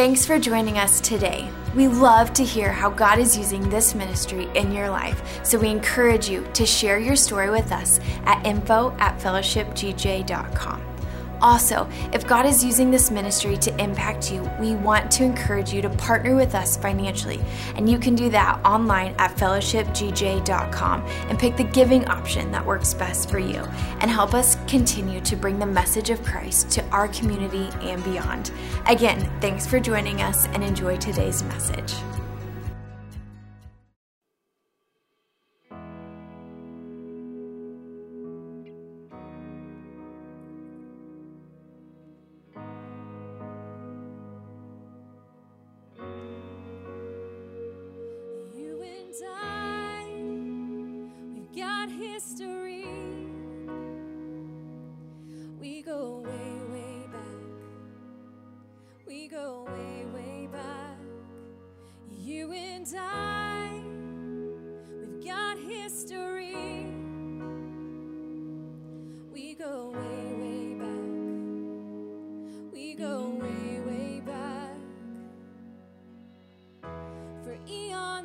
Thanks for joining us today. We love to hear how God is using this ministry in your life, so we encourage you to share your story with us at info at fellowshipgj.com. Also, if God is using this ministry to impact you, we want to encourage you to partner with us financially. And you can do that online at fellowshipgj.com and pick the giving option that works best for you and help us continue to bring the message of Christ to our community and beyond. Again, thanks for joining us and enjoy today's message.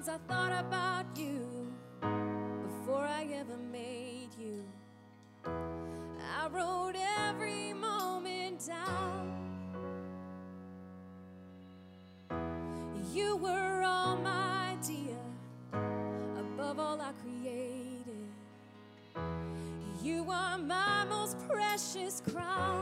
Eons I thought about you before I ever made you. I wrote every moment down. You were all my dear, above all I created. You are my most precious crown.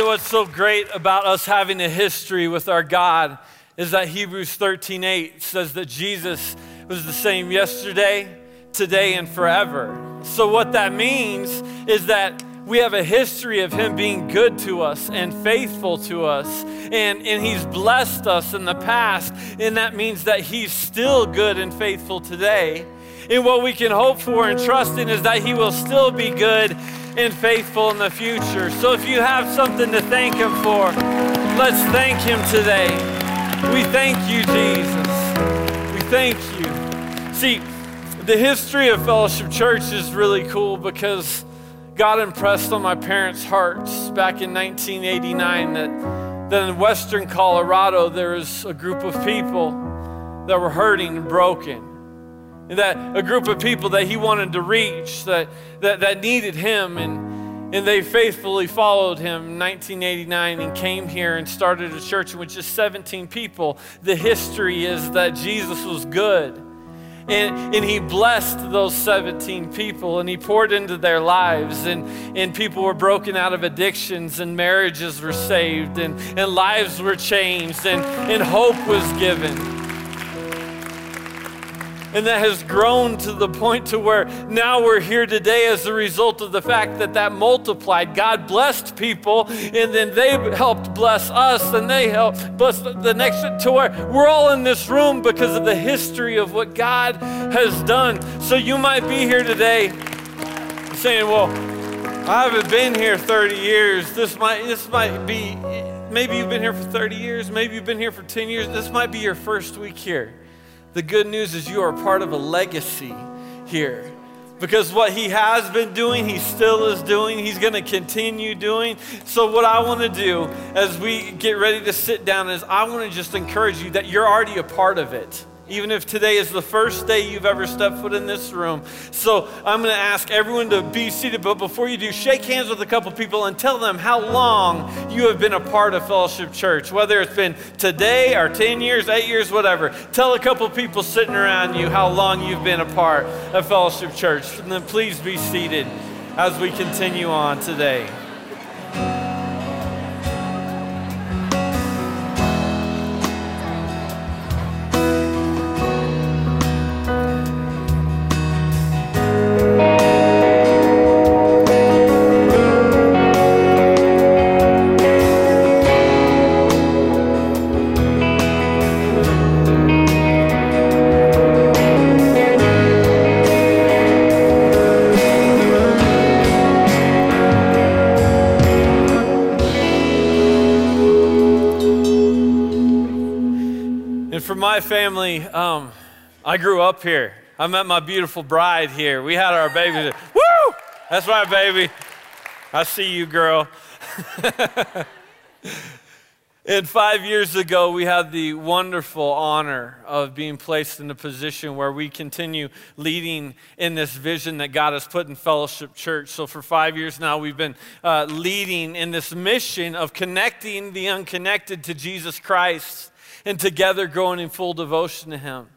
What's so great about us having a history with our God is that Hebrews 13:8 says that Jesus was the same yesterday, today and forever. So what that means is that we have a history of him being good to us and faithful to us and, and he's blessed us in the past and that means that he's still good and faithful today and what we can hope for and trust in is that he will still be good and faithful in the future. So if you have something to thank him for, let's thank him today. We thank you, Jesus. We thank you. See, the history of Fellowship Church is really cool because God impressed on my parents' hearts back in 1989 that, that in Western Colorado there was a group of people that were hurting and broken that a group of people that he wanted to reach that, that, that needed him and, and they faithfully followed him. In 1989 and came here and started a church with just 17 people. The history is that jesus was good and, and he blessed those 17 people and he poured into their lives and, and people were broken out of addictions and marriages were saved and, and lives were changed and, and hope was given and that has grown to the point to where now we're here today as a result of the fact that that multiplied. God blessed people and then they helped bless us and they helped bless the next to where we're all in this room because of the history of what god has done. So you might be here today saying well i haven't been here 30 years. This might this might be maybe you've been here for 30 years maybe you've been here for 10 years. This might be your first week here the good news is you are part of a legacy here. Because what he has been doing, he still is doing, he's going to continue doing. So, what I want to do as we get ready to sit down is I want to just encourage you that you're already a part of it. Even if today is the first day you've ever stepped foot in this room. So I'm going to ask everyone to be seated, but before you do, shake hands with a couple people and tell them how long you have been a part of Fellowship Church, whether it's been today or 10 years, 8 years, whatever. Tell a couple people sitting around you how long you've been a part of Fellowship Church. And then please be seated as we continue on today. Up here. I met my beautiful bride here. We had our baby. Woo! That's right, baby. I see you, girl. and five years ago, we had the wonderful honor of being placed in a position where we continue leading in this vision that God has put in Fellowship Church. So, for five years now, we've been uh, leading in this mission of connecting the unconnected to Jesus Christ. and together growing in full devotion to Him.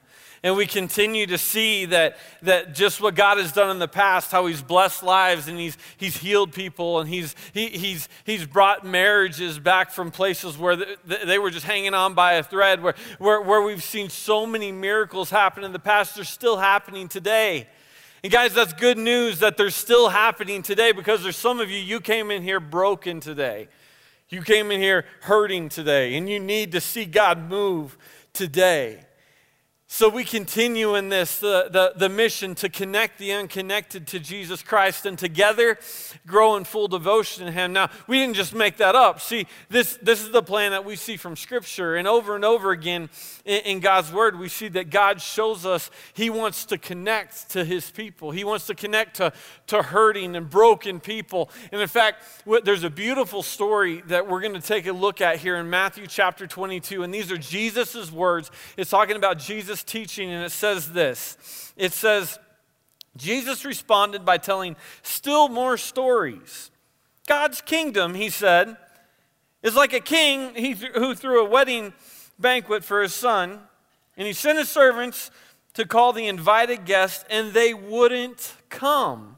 And we continue to see that, that just what God has done in the past, how He's blessed lives and He's, he's healed people and he's, he, he's, he's brought marriages back from places where the, they were just hanging on by a thread, where, where, where we've seen so many miracles happen in the past, they're still happening today. And guys, that's good news that they're still happening today because there's some of you, you came in here broken today. You came in here hurting today, and you need to see God move today. So we continue in this, the, the, the, mission to connect the unconnected to Jesus Christ and together grow in full devotion to Him. Now, we didn't just make that up. See, this, this is the plan that we see from Scripture. And over and over again in, in God's Word, we see that God shows us He wants to connect to His people. He wants to connect to, to hurting and broken people. And in fact, there's a beautiful story that we're going to take a look at here in Matthew chapter 22. And these are Jesus' words. It's talking about Jesus teaching, and it says this it says, Jesus responded by telling still more stories. God's kingdom, he said, is like a king who threw a wedding banquet for his son, and he sent his servants to call the invited guests, and they wouldn't come.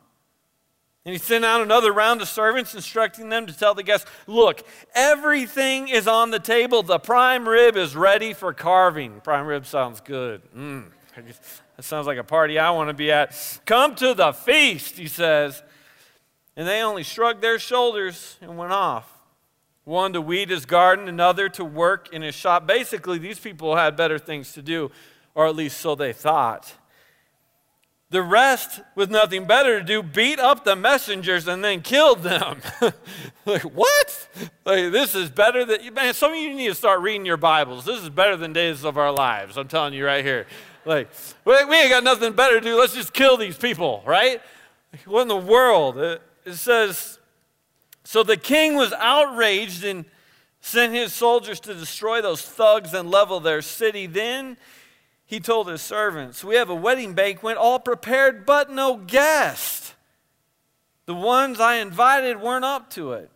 And he sent out another round of servants, instructing them to tell the guests, Look, everything is on the table. The prime rib is ready for carving. Prime rib sounds good. Mm, that sounds like a party I want to be at. Come to the feast, he says. And they only shrugged their shoulders and went off. One to weed his garden, another to work in his shop. Basically, these people had better things to do, or at least so they thought. The rest, with nothing better to do, beat up the messengers and then killed them. like, what? Like, this is better than, man, some of you need to start reading your Bibles. This is better than days of our lives. I'm telling you right here. Like, we ain't got nothing better to do. Let's just kill these people, right? What in the world? It, it says, so the king was outraged and sent his soldiers to destroy those thugs and level their city. Then he told his servants, We have a wedding banquet all prepared, but no guest. The ones I invited weren't up to it.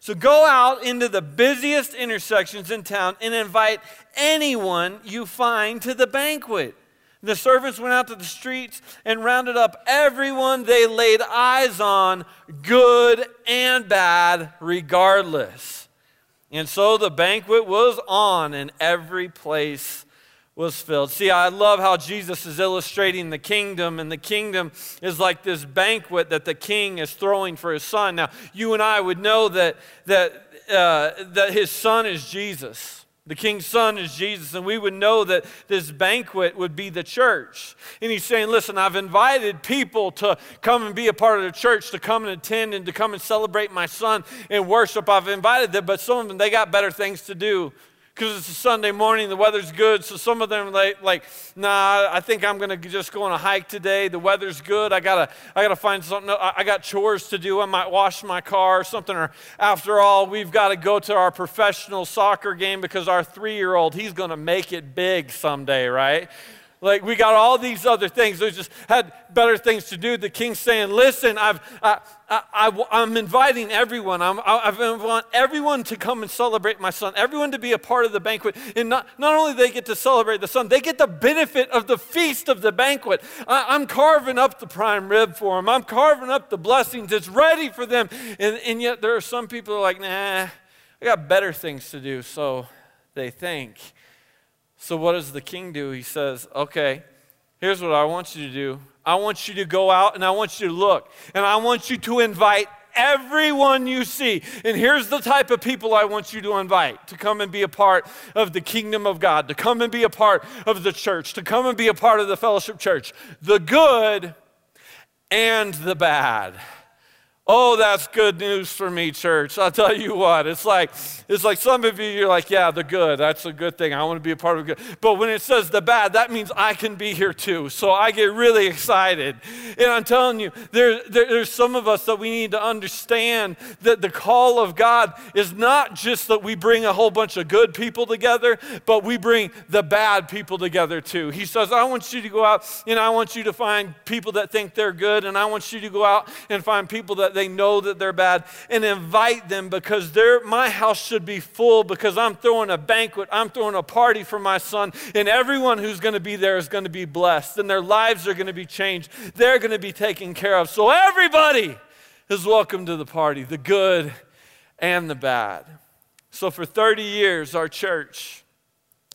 So go out into the busiest intersections in town and invite anyone you find to the banquet. The servants went out to the streets and rounded up everyone they laid eyes on, good and bad, regardless. And so the banquet was on in every place was filled. See, I love how Jesus is illustrating the kingdom, and the kingdom is like this banquet that the king is throwing for his son. Now, you and I would know that, that, uh, that his son is Jesus. The king's son is Jesus, and we would know that this banquet would be the church. And he's saying, Listen, I've invited people to come and be a part of the church, to come and attend and to come and celebrate my son and worship. I've invited them, but some of them, they got better things to do because it's a Sunday morning, the weather's good. So some of them like, like, nah, I think I'm gonna just go on a hike today. The weather's good. I gotta, I gotta find something. I got chores to do. I might wash my car or something. Or after all, we've got to go to our professional soccer game because our three-year-old, he's gonna make it big someday, right? Like we got all these other things. We just had better things to do. The king's saying, "Listen, I've, I, I, am inviting everyone. I'm, I, I want everyone to come and celebrate my son. Everyone to be a part of the banquet. And not, not only they get to celebrate the son, they get the benefit of the feast of the banquet. I, am carving up the prime rib for them. I'm carving up the blessings. It's ready for them. And, and yet there are some people are like, nah, I got better things to do. So they think." So, what does the king do? He says, Okay, here's what I want you to do I want you to go out and I want you to look, and I want you to invite everyone you see. And here's the type of people I want you to invite to come and be a part of the kingdom of God, to come and be a part of the church, to come and be a part of the fellowship church. The good and the bad. Oh, that's good news for me, church. I'll tell you what. It's like it's like some of you you're like, yeah, the good. That's a good thing. I want to be a part of good. But when it says the bad, that means I can be here too. So I get really excited. And I'm telling you, there, there, there's some of us that we need to understand that the call of God is not just that we bring a whole bunch of good people together, but we bring the bad people together too. He says, I want you to go out and I want you to find people that think they're good, and I want you to go out and find people that they know that they're bad, and invite them because they're, my house should be full because I'm throwing a banquet, I'm throwing a party for my son, and everyone who's going to be there is going to be blessed, and their lives are going to be changed. They're going to be taken care of. So everybody is welcome to the party, the good and the bad. So for 30 years, our church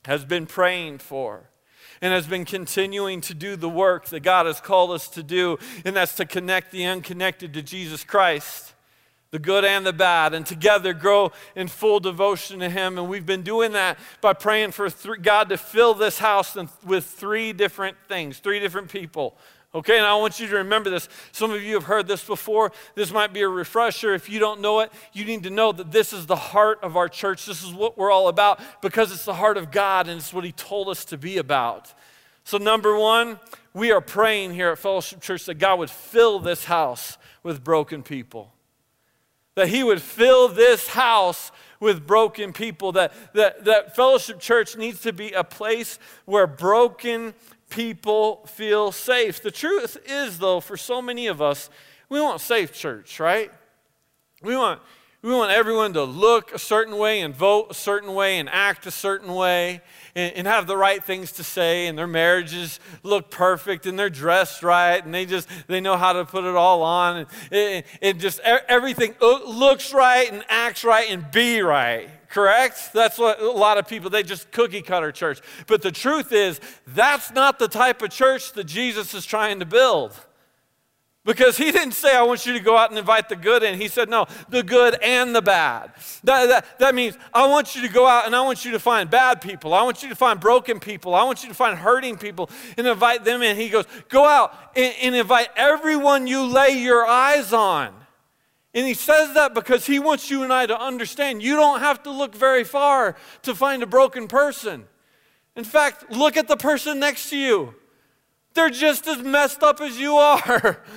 has been praying for and has been continuing to do the work that God has called us to do, and that's to connect the unconnected to Jesus Christ, the good and the bad, and together grow in full devotion to Him. And we've been doing that by praying for th- God to fill this house with three different things, three different people. Okay, and I want you to remember this. Some of you have heard this before. This might be a refresher. If you don't know it, you need to know that this is the heart of our church. This is what we're all about because it's the heart of God and it's what He told us to be about. So, number one, we are praying here at Fellowship Church that God would fill this house with broken people. That He would fill this house with broken people. That, that, that Fellowship Church needs to be a place where broken people feel safe. The truth is, though, for so many of us, we want safe church, right? We want, we want everyone to look a certain way and vote a certain way and act a certain way and, and have the right things to say and their marriages look perfect and they're dressed right and they just they know how to put it all on and it just everything uh, looks right and acts right and be right correct? That's what a lot of people, they just cookie cutter church. But the truth is, that's not the type of church that Jesus is trying to build. Because he didn't say, I want you to go out and invite the good in. He said, no, the good and the bad. That, that, that means I want you to go out and I want you to find bad people. I want you to find broken people. I want you to find hurting people and invite them in. He goes, go out and, and invite everyone you lay your eyes on. And he says that because he wants you and I to understand you don't have to look very far to find a broken person. In fact, look at the person next to you. They're just as messed up as you are.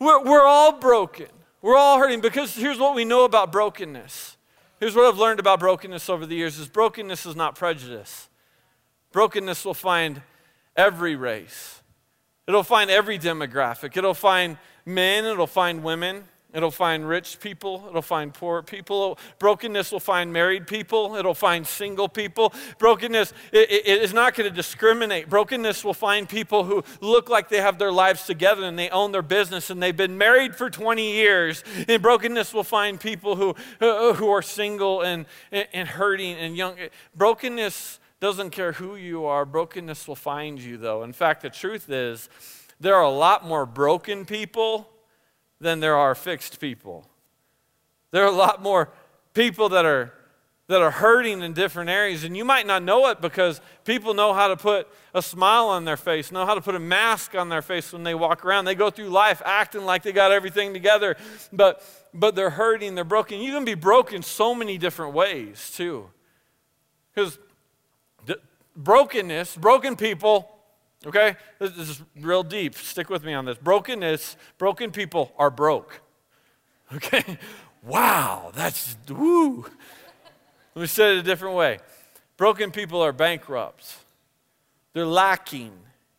We're, we're all broken. We're all hurting because here's what we know about brokenness. Here's what I've learned about brokenness over the years is brokenness is not prejudice. Brokenness will find every race. It'll find every demographic. It'll find men, it'll find women, It'll find rich people. It'll find poor people. Brokenness will find married people. It'll find single people. Brokenness it, it is not going to discriminate. Brokenness will find people who look like they have their lives together and they own their business and they've been married for 20 years. And brokenness will find people who, who are single and, and hurting and young. Brokenness doesn't care who you are. Brokenness will find you, though. In fact, the truth is, there are a lot more broken people than there are fixed people. There are a lot more people that are that are hurting in different areas and you might not know it because people know how to put a smile on their face know how to put a mask on their face when they walk around. They go through life acting like they got everything together but but they're hurting they're broken. You can be broken so many different ways too. Because brokenness broken people Okay? This, is real deep. Stick with me on this. Brokenness, broken people are broke. Okay? Wow, that's woo. Let me say it a different way. Broken people are bankrupt. They're lacking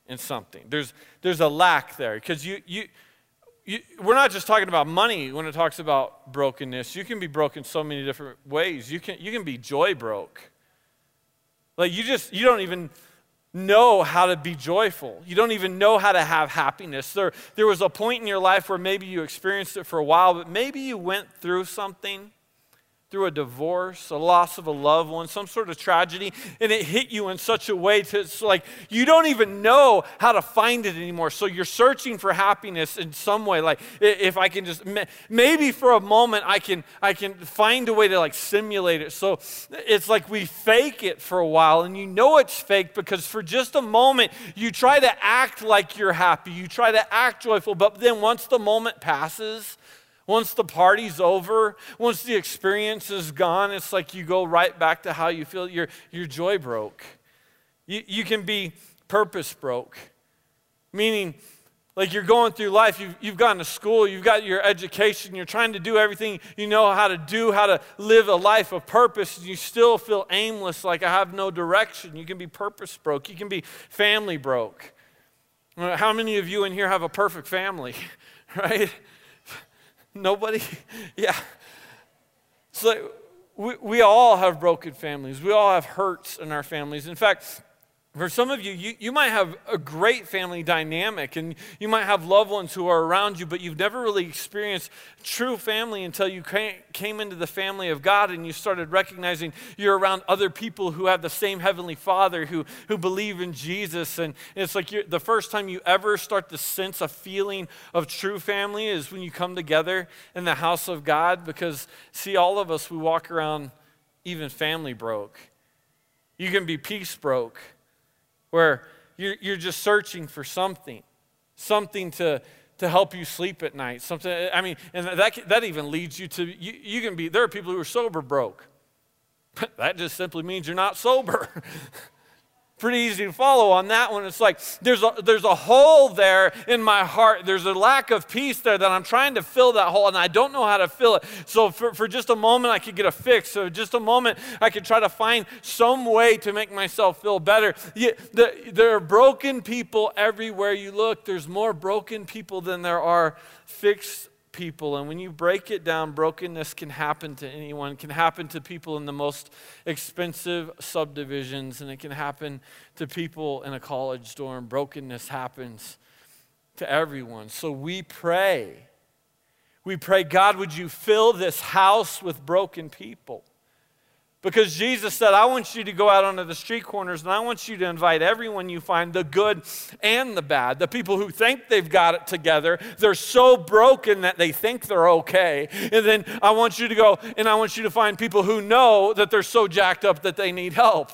in something. There's, there's a lack there because you, you, you, we're not just talking about money when it talks about brokenness. You can be broken so many different ways. You can, you can be joy broke. Like you just, you don't even, know how to be joyful. You don't even know how to have happiness. There, there was a point in your life where maybe you experienced it for a while, but maybe you went through something through a divorce, a loss of a loved one, some sort of tragedy, and it hit you in such a way to it's like you don't even know how to find it anymore. So you're searching for happiness in some way. Like if I can just maybe for a moment I can I can find a way to like simulate it. So it's like we fake it for a while, and you know it's fake because for just a moment you try to act like you're happy, you try to act joyful, but then once the moment passes once the party's over, once the experience is gone, it's like you go right back to how you feel. Your, your joy broke. You, you can be purpose broke, meaning, like you're going through life, you've, you've gone to school, you've got your education, you're trying to do everything you know how to do, how to live a life of purpose, and you still feel aimless, like I have no direction. You can be purpose broke, you can be family broke. Uh, how many of you in here have a perfect family, right? Nobody? Yeah. So we, we all have broken families. We all have hurts in our families. In fact, for some of you, you, you might have a great family dynamic and you might have loved ones who are around you, but you've never really experienced true family until you came, into the family of God and you started recognizing you're around other people who have the same Heavenly Father, who, who believe in Jesus. And it's like the first time you ever start to sense a feeling of true family is when you come together in the house of God. Because, see, all of us, we walk around even family broke. You can be peace broke where you're, you're just searching for something, something to, to help you sleep at night. Something, I mean, and that, that even leads you to, you, you can be, there are people who are sober broke. that just simply means you're not sober. pretty easy to follow on that one. It's like there's a, there's a hole there in my heart. There's a lack of peace there that I'm trying to fill that hole, and I don't know how to fill it. So for, for just a moment, I could get a fix. So just a moment, I could try to find some way to make myself feel better. The, there are broken people everywhere you look. There's more broken people than there are fixed people. And when you break it down, brokenness can happen to anyone. It can happen to people in the most expensive subdivisions, and it can happen to people in a college dorm. Brokenness happens to everyone. So we pray. We pray, God, would you fill this house with broken people? Because Jesus said, I want you to go out onto the street corners and I want you to invite everyone you find, the good and the bad. The people who think they've got it together, they're so broken that they think they're okay. And then I want you to go and I want you to find people who know that they're so jacked up that they need help.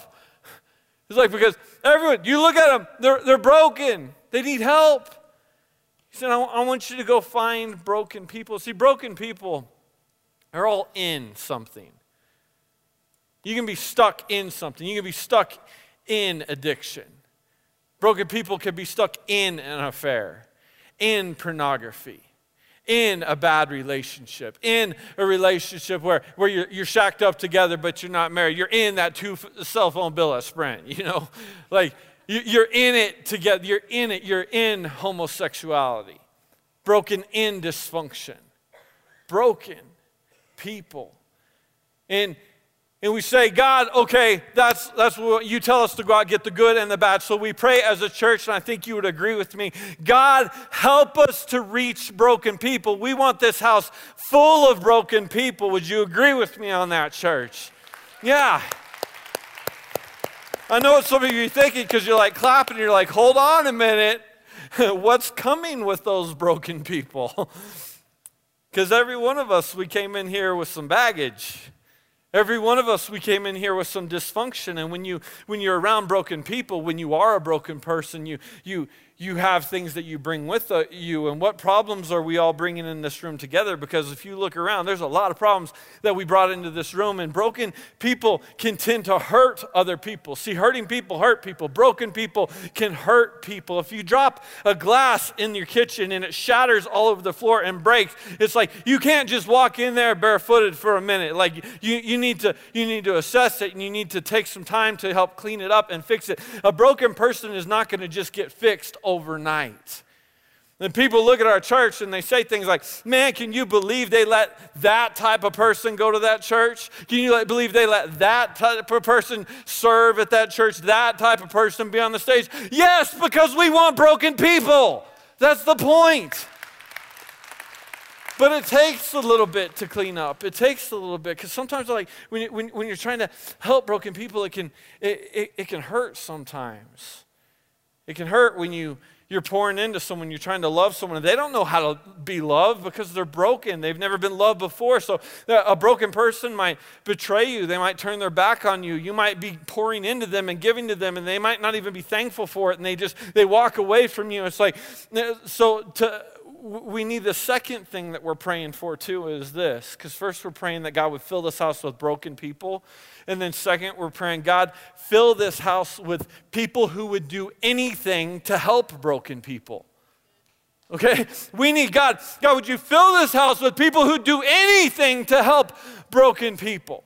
It's like because everyone, you look at them, they're, they're broken, they need help. He said, I, I want you to go find broken people. See, broken people are all in something. You can be stuck in something. You can be stuck in addiction. Broken people can be stuck in an affair, in pornography, in a bad relationship, in a relationship where, where you're, you're shacked up together but you're not married. You're in that two cell phone bill at Sprint, you know? Like, you, you're in it together. You're in it. You're in homosexuality, broken in dysfunction, broken people. And and we say, God, okay, that's, that's what you tell us to go out, get the good and the bad. So we pray as a church, and I think you would agree with me. God, help us to reach broken people. We want this house full of broken people. Would you agree with me on that, church? Yeah. I know what some of you are thinking because you're like clapping, you're like, hold on a minute. What's coming with those broken people? Because every one of us, we came in here with some baggage. Every one of us, we came in here with some dysfunction. And when, you, when you're around broken people, when you are a broken person, you, you, you have things that you bring with uh, you. And what problems are we all bringing in this room together? Because if you look around, there's a lot of problems that we brought into this room. And broken people can tend to hurt other people. See, hurting people hurt people. Broken people can hurt people. If you drop a glass in your kitchen and it shatters all over the floor and breaks, it's like you can't just walk in there barefooted for a minute. Like you, you, need, to, you need to assess it and you need to take some time to help clean it up and fix it. A broken person is not going to just get fixed overnight. And people look at our church and they say things like, Man, can you believe they let that type of person go to that church? Can you believe they let that type of person serve at that church, that type of person be on the stage? Yes, because we want broken people. That's the point. But it takes a little bit to clean up. It takes a little bit because sometimes, like when, you, when, when you're trying to help broken people, it can it, it, it can hurt sometimes. It can hurt when you, you're pouring into someone, you're trying to love someone, and they don't know how to be loved because they're broken. They've never been loved before. So a broken person might betray you. They might turn their back on you. You might be pouring into them and giving to them, and they might not even be thankful for it, and they just they walk away from you. It's like so to we need the second thing that we're praying for too is this. Because first we're praying that god would fill this house with broken people. And then second we're praying god fill this house with people who would do anything to help broken people. Okay? We need god. God would you fill this house with people who do anything to help broken people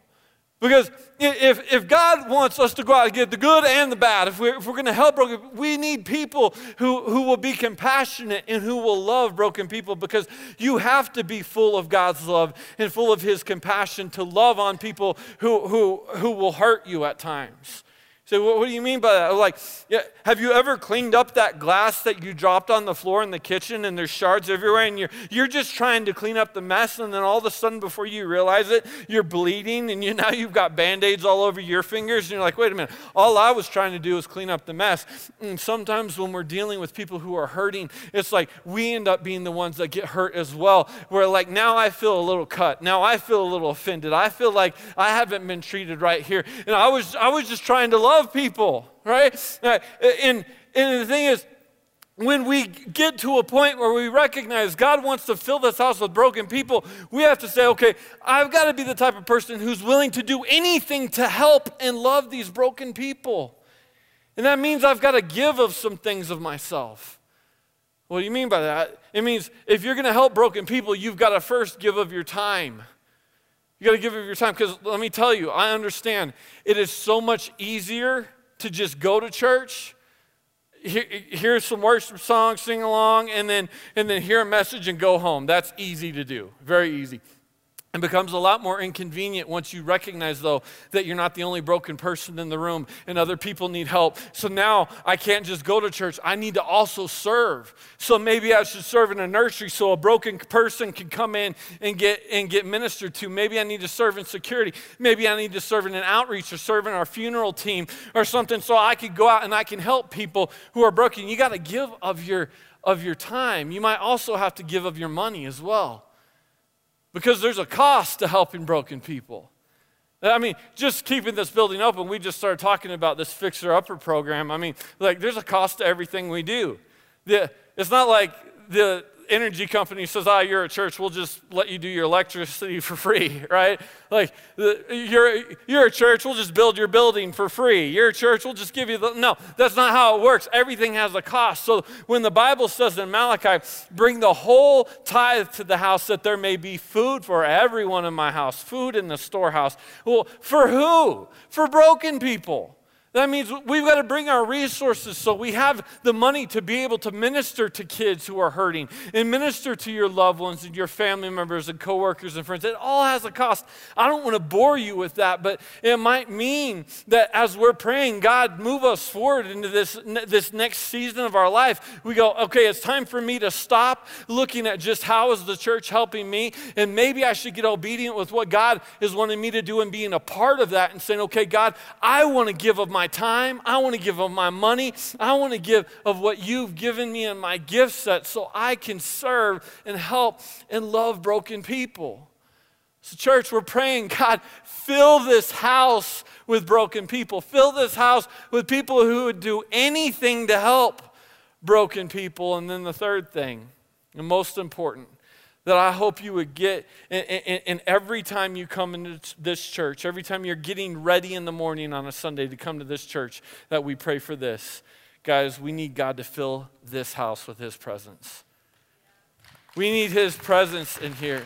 Because if, if God wants us to go out and get the good and the bad, if we're, if we're going to help broken people, we need people who, who will be compassionate and who will love broken people because you have to be full of God's love and full of His compassion to love on people who, who, who will hurt you at times. So what, what do you mean by that? Like, yeah, have you ever cleaned up that glass that you dropped on the floor in the kitchen and there's shards everywhere and you're, you're just trying to clean up the mess and then all of a sudden before you realize it, you're bleeding and you, now you've got band-aids all over your fingers and you're like, wait a minute, all I was trying to do was clean up the mess. And sometimes when we're dealing with people who are hurting, it's like we end up being the ones that get hurt as well. Where like now I feel a little cut. Now I feel a little offended. I feel like I haven't been treated right here. And I was I was just trying to love people, right? Uh, And and the thing is, when we get to a point where we recognize God wants to fill this house with broken people, we have to say, okay, I've got to be the type of person who's willing to do anything to help and love these broken people. And that means I've got to give of some things of myself. What do you mean by that? It means if you're going to help broken people, you've got to first give of your time. You got to give of your time because let me tell you, I understand it is so much easier to just go to church, hear, some worship songs, sing along, and then and then hear a message and go home. That's easy to do, very easy. It becomes a lot more inconvenient once you recognize, though, that you're not the only broken person in the room and other people need help. So now I can't just go to church, I need to also serve. So maybe I should serve in a nursery so a broken person can come in and get, and get ministered to. Maybe I need to serve in security. Maybe I need to serve in an outreach or serve in our funeral team or something so I could go out and I can help people who are broken. You got to give of your, of your time. You might also have to give of your money as well because there's a cost to helping broken people. I mean, just keeping this building open, we just started talking about this fixer upper program. I mean, like, there's a cost to everything we do. The, it's not like the energy company says, ah, you're a church, we'll just let you do your electricity for free, right? Like, you're, you're a church, we'll just build your building for free. You're a church, we'll just give you the. No, that's not how it works. Everything has a cost. So when the Bible says in Malachi, bring the whole tithe to the house that there may be food for everyone in my house, food in the storehouse. Well, for who? For broken people. That means we've got to bring our resources so we have the money to be able to minister to kids who are hurting and minister to your loved ones and your family members and coworkers and friends. It all has a cost. I don't want to bore you with that, but it might mean that as we're praying, God, move us forward into this, this next season of our life. We go, okay, it's time for me to stop looking at just how is the church helping me, and maybe I should get obedient with what God is wanting me to do and being a part of that and saying, okay, God, I want to give of my time. I want to give of my money. I want to give of what you've given me in my gift set so I can serve and help and love broken people. So, church, we're praying, God, fill this house with broken people. Fill this house with people who would do anything to help broken people. And then the third thing, and most important, that I hope you would get, and, and, and, every time you come into this church, every time you're getting ready in the morning on a Sunday to come to this church, that we pray for this. Guys, we need God to fill this house with His presence. We need His presence in here.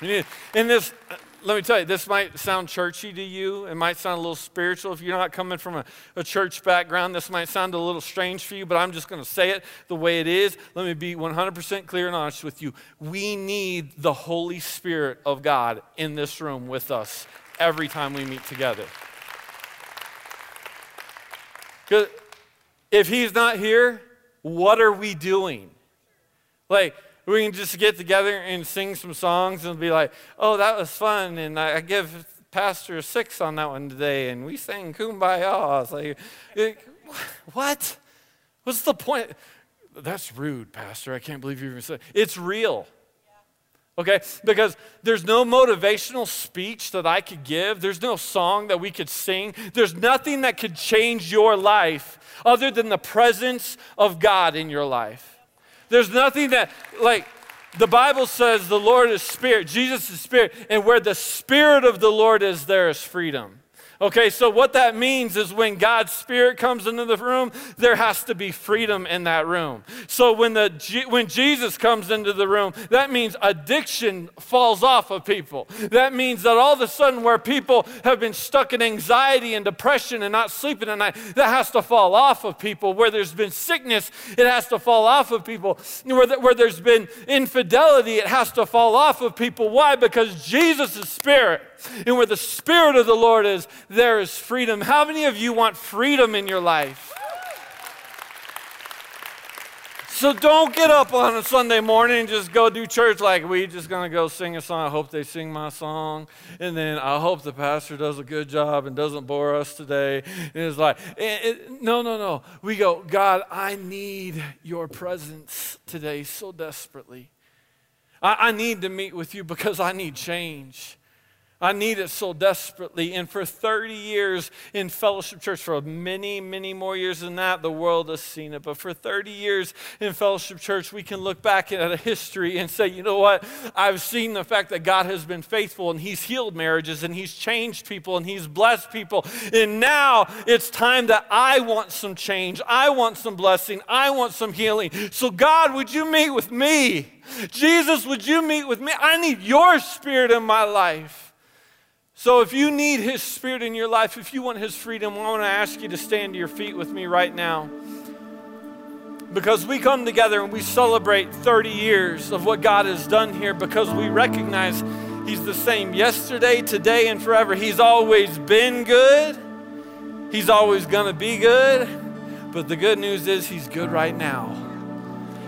We need, in this, let me tell you, this might sound churchy to you. It might sound a little spiritual. If you're not coming from a, a church background, this might sound a little strange for you, but I'm just going to say it the way it is. Let me be 100% clear and honest with you. We need the Holy Spirit of God in this room with us every time we meet together. If He's not here, what are we doing? Like, we can just get together and sing some songs and be like, oh, that was fun. And I give Pastor a six on that one today. And we sang Kumbaya. It's like, eh, what? What's the point? That's rude, Pastor. I can't believe you even said It's real. Okay? Because there's no motivational speech that I could give. There's no song that we could sing. There's nothing that could change your life other than the presence of God in your life. There's nothing that, like, the Bible says the Lord is spirit, Jesus is spirit, and where the spirit of the Lord is, there is freedom. Okay, so what that means is when God's Spirit comes into the room, there has to be freedom in that room. So when, the, when Jesus comes into the room, that means addiction falls off of people. That means that all of a sudden, where people have been stuck in anxiety and depression and not sleeping at night, that has to fall off of people. Where there's been sickness, it has to fall off of people. Where, the- where there's been infidelity, it has to fall off of people. Why? Because Jesus Spirit. And where the Spirit of the Lord is, there is freedom. How many of you want freedom in your life? So don't get up on a Sunday morning and just go do church like we just gonna go sing a song. I hope they sing my song, and then I hope the pastor does a good job and doesn't bore us today. And it's like, it- it- no, no, no. We go, God, I need your presence today so desperately. I, I need to meet with you because I need change. I need it so desperately. And for 30 years in Fellowship Church, for many, many more years than that, the world has seen it. But for 30 years in Fellowship Church, we can look back at a history and say, you know what? I've seen the fact that God has been faithful and He's healed marriages and He's changed people and He's blessed people. And now it's time that I want some change. I want some blessing. I want some healing. So, God, would you meet with me? Jesus, would you meet with me? I need your spirit in my life. So, if you need His Spirit in your life, if you want His freedom, I want to ask you to stand to your feet with me right now. Because we come together and we celebrate 30 years of what God has done here because we recognize He's the same yesterday, today, and forever. He's always been good, He's always going to be good. But the good news is He's good right now.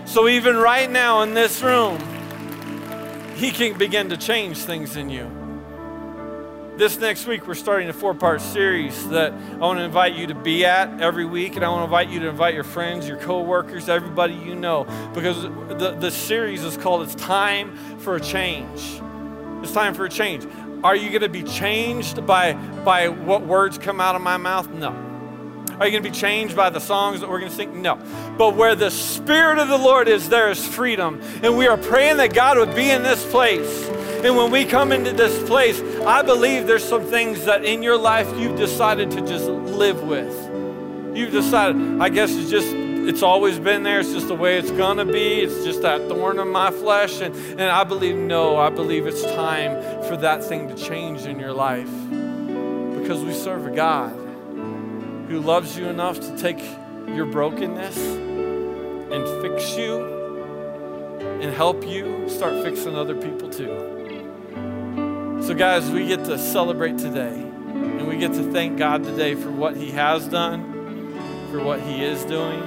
So, even right now in this room, He can begin to change things in you. This next week, we're starting a four part series that I want to invite you to be at every week. And I want to invite you to invite your friends, your coworkers, everybody you know, because the, the series is called It's Time for a Change. It's time for a change. Are you going to be changed by, by what words come out of my mouth? No. Are you going to be changed by the songs that we're going to sing? No. But where the Spirit of the Lord is, there is freedom. And we are praying that God would be in this place. And when we come into this place, I believe there's some things that in your life you've decided to just live with. You've decided, I guess it's just, it's always been there. It's just the way it's going to be. It's just that thorn in my flesh. And, and I believe, no, I believe it's time for that thing to change in your life. Because we serve a God who loves you enough to take your brokenness and fix you and help you start fixing other people too. So, guys, we get to celebrate today. And we get to thank God today for what He has done, for what He is doing,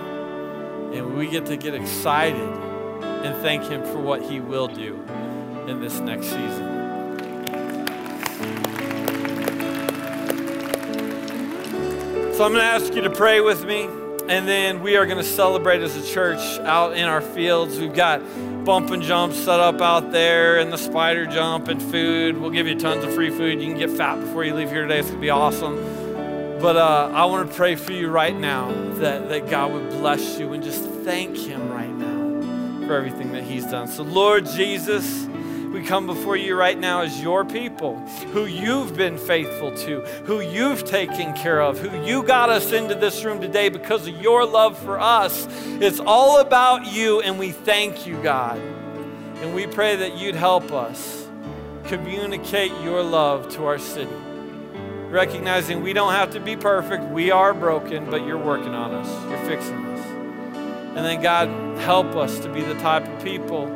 and we get to get excited and thank Him for what He will do in this next season. So I'm going to ask you to pray with me, and then we are going to celebrate as a church out in our fields. We've got bump and jump set up out there, and the spider jump and food. We'll give you tons of free food. You can get fat before you leave here today. It's going to be awesome. But uh, I want to pray for you right now that, that God would bless you and just thank Him right now for everything that He's done. So, Lord Jesus, we come before you right now as your people who you've been faithful to, who you've taken care of, who you got us into this room today because of your love for us. It's all about you, and we thank you, God. And we pray that you'd help us communicate your love to our city. Recognizing we don't have to be perfect, we are broken, but you're working on us, you're fixing us. And then, God, help us to be the type of people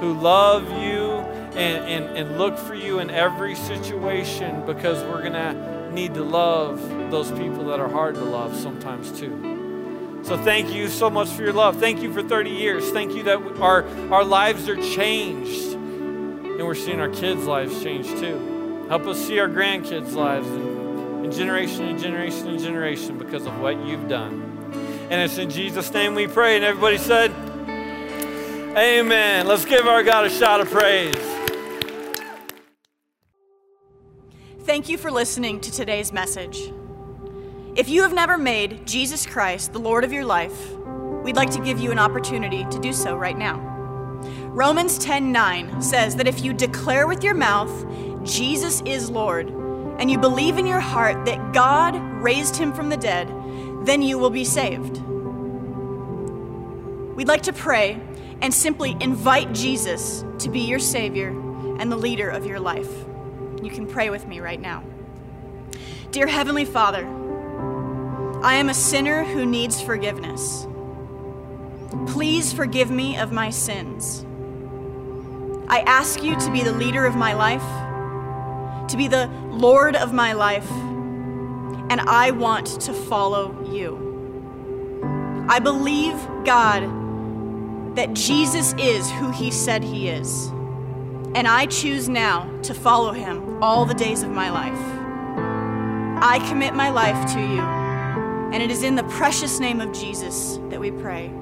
who love you and, and, and look for you in every situation because we're going to need to love those people that are hard to love sometimes too. So thank you so much for your love. Thank you for 30 years. Thank you that our, our lives are changed and we're seeing our kids' lives change too. Help us see our grandkids' lives and, and generation and generation and generation because of what you've done. And it's in Jesus' name we pray. And everybody said, Amen. Let's give our God a shout of praise. Thank you for listening to today's message. If you have never made Jesus Christ the Lord of your life, we'd like to give you an opportunity to do so right now. Romans 10:9 says that if you declare with your mouth Jesus is Lord and you believe in your heart that God raised him from the dead, then you will be saved. We'd like to pray and simply invite Jesus to be your Savior and the leader of your life. You can pray with me right now. Dear Heavenly Father, I am a sinner who needs forgiveness. Please forgive me of my sins. I ask you to be the leader of my life, to be the Lord of my life, and I want to follow you. I believe, God, that Jesus is who he said he is, and I choose now to follow him all the days of my life. I commit my life to you, and it is in the precious name of Jesus that we pray.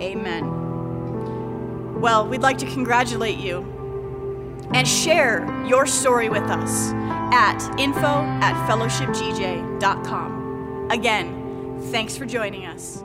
Amen. Well, we'd like to congratulate you and share your story with us at info at fellowshipgj.com. Again, thanks for joining us.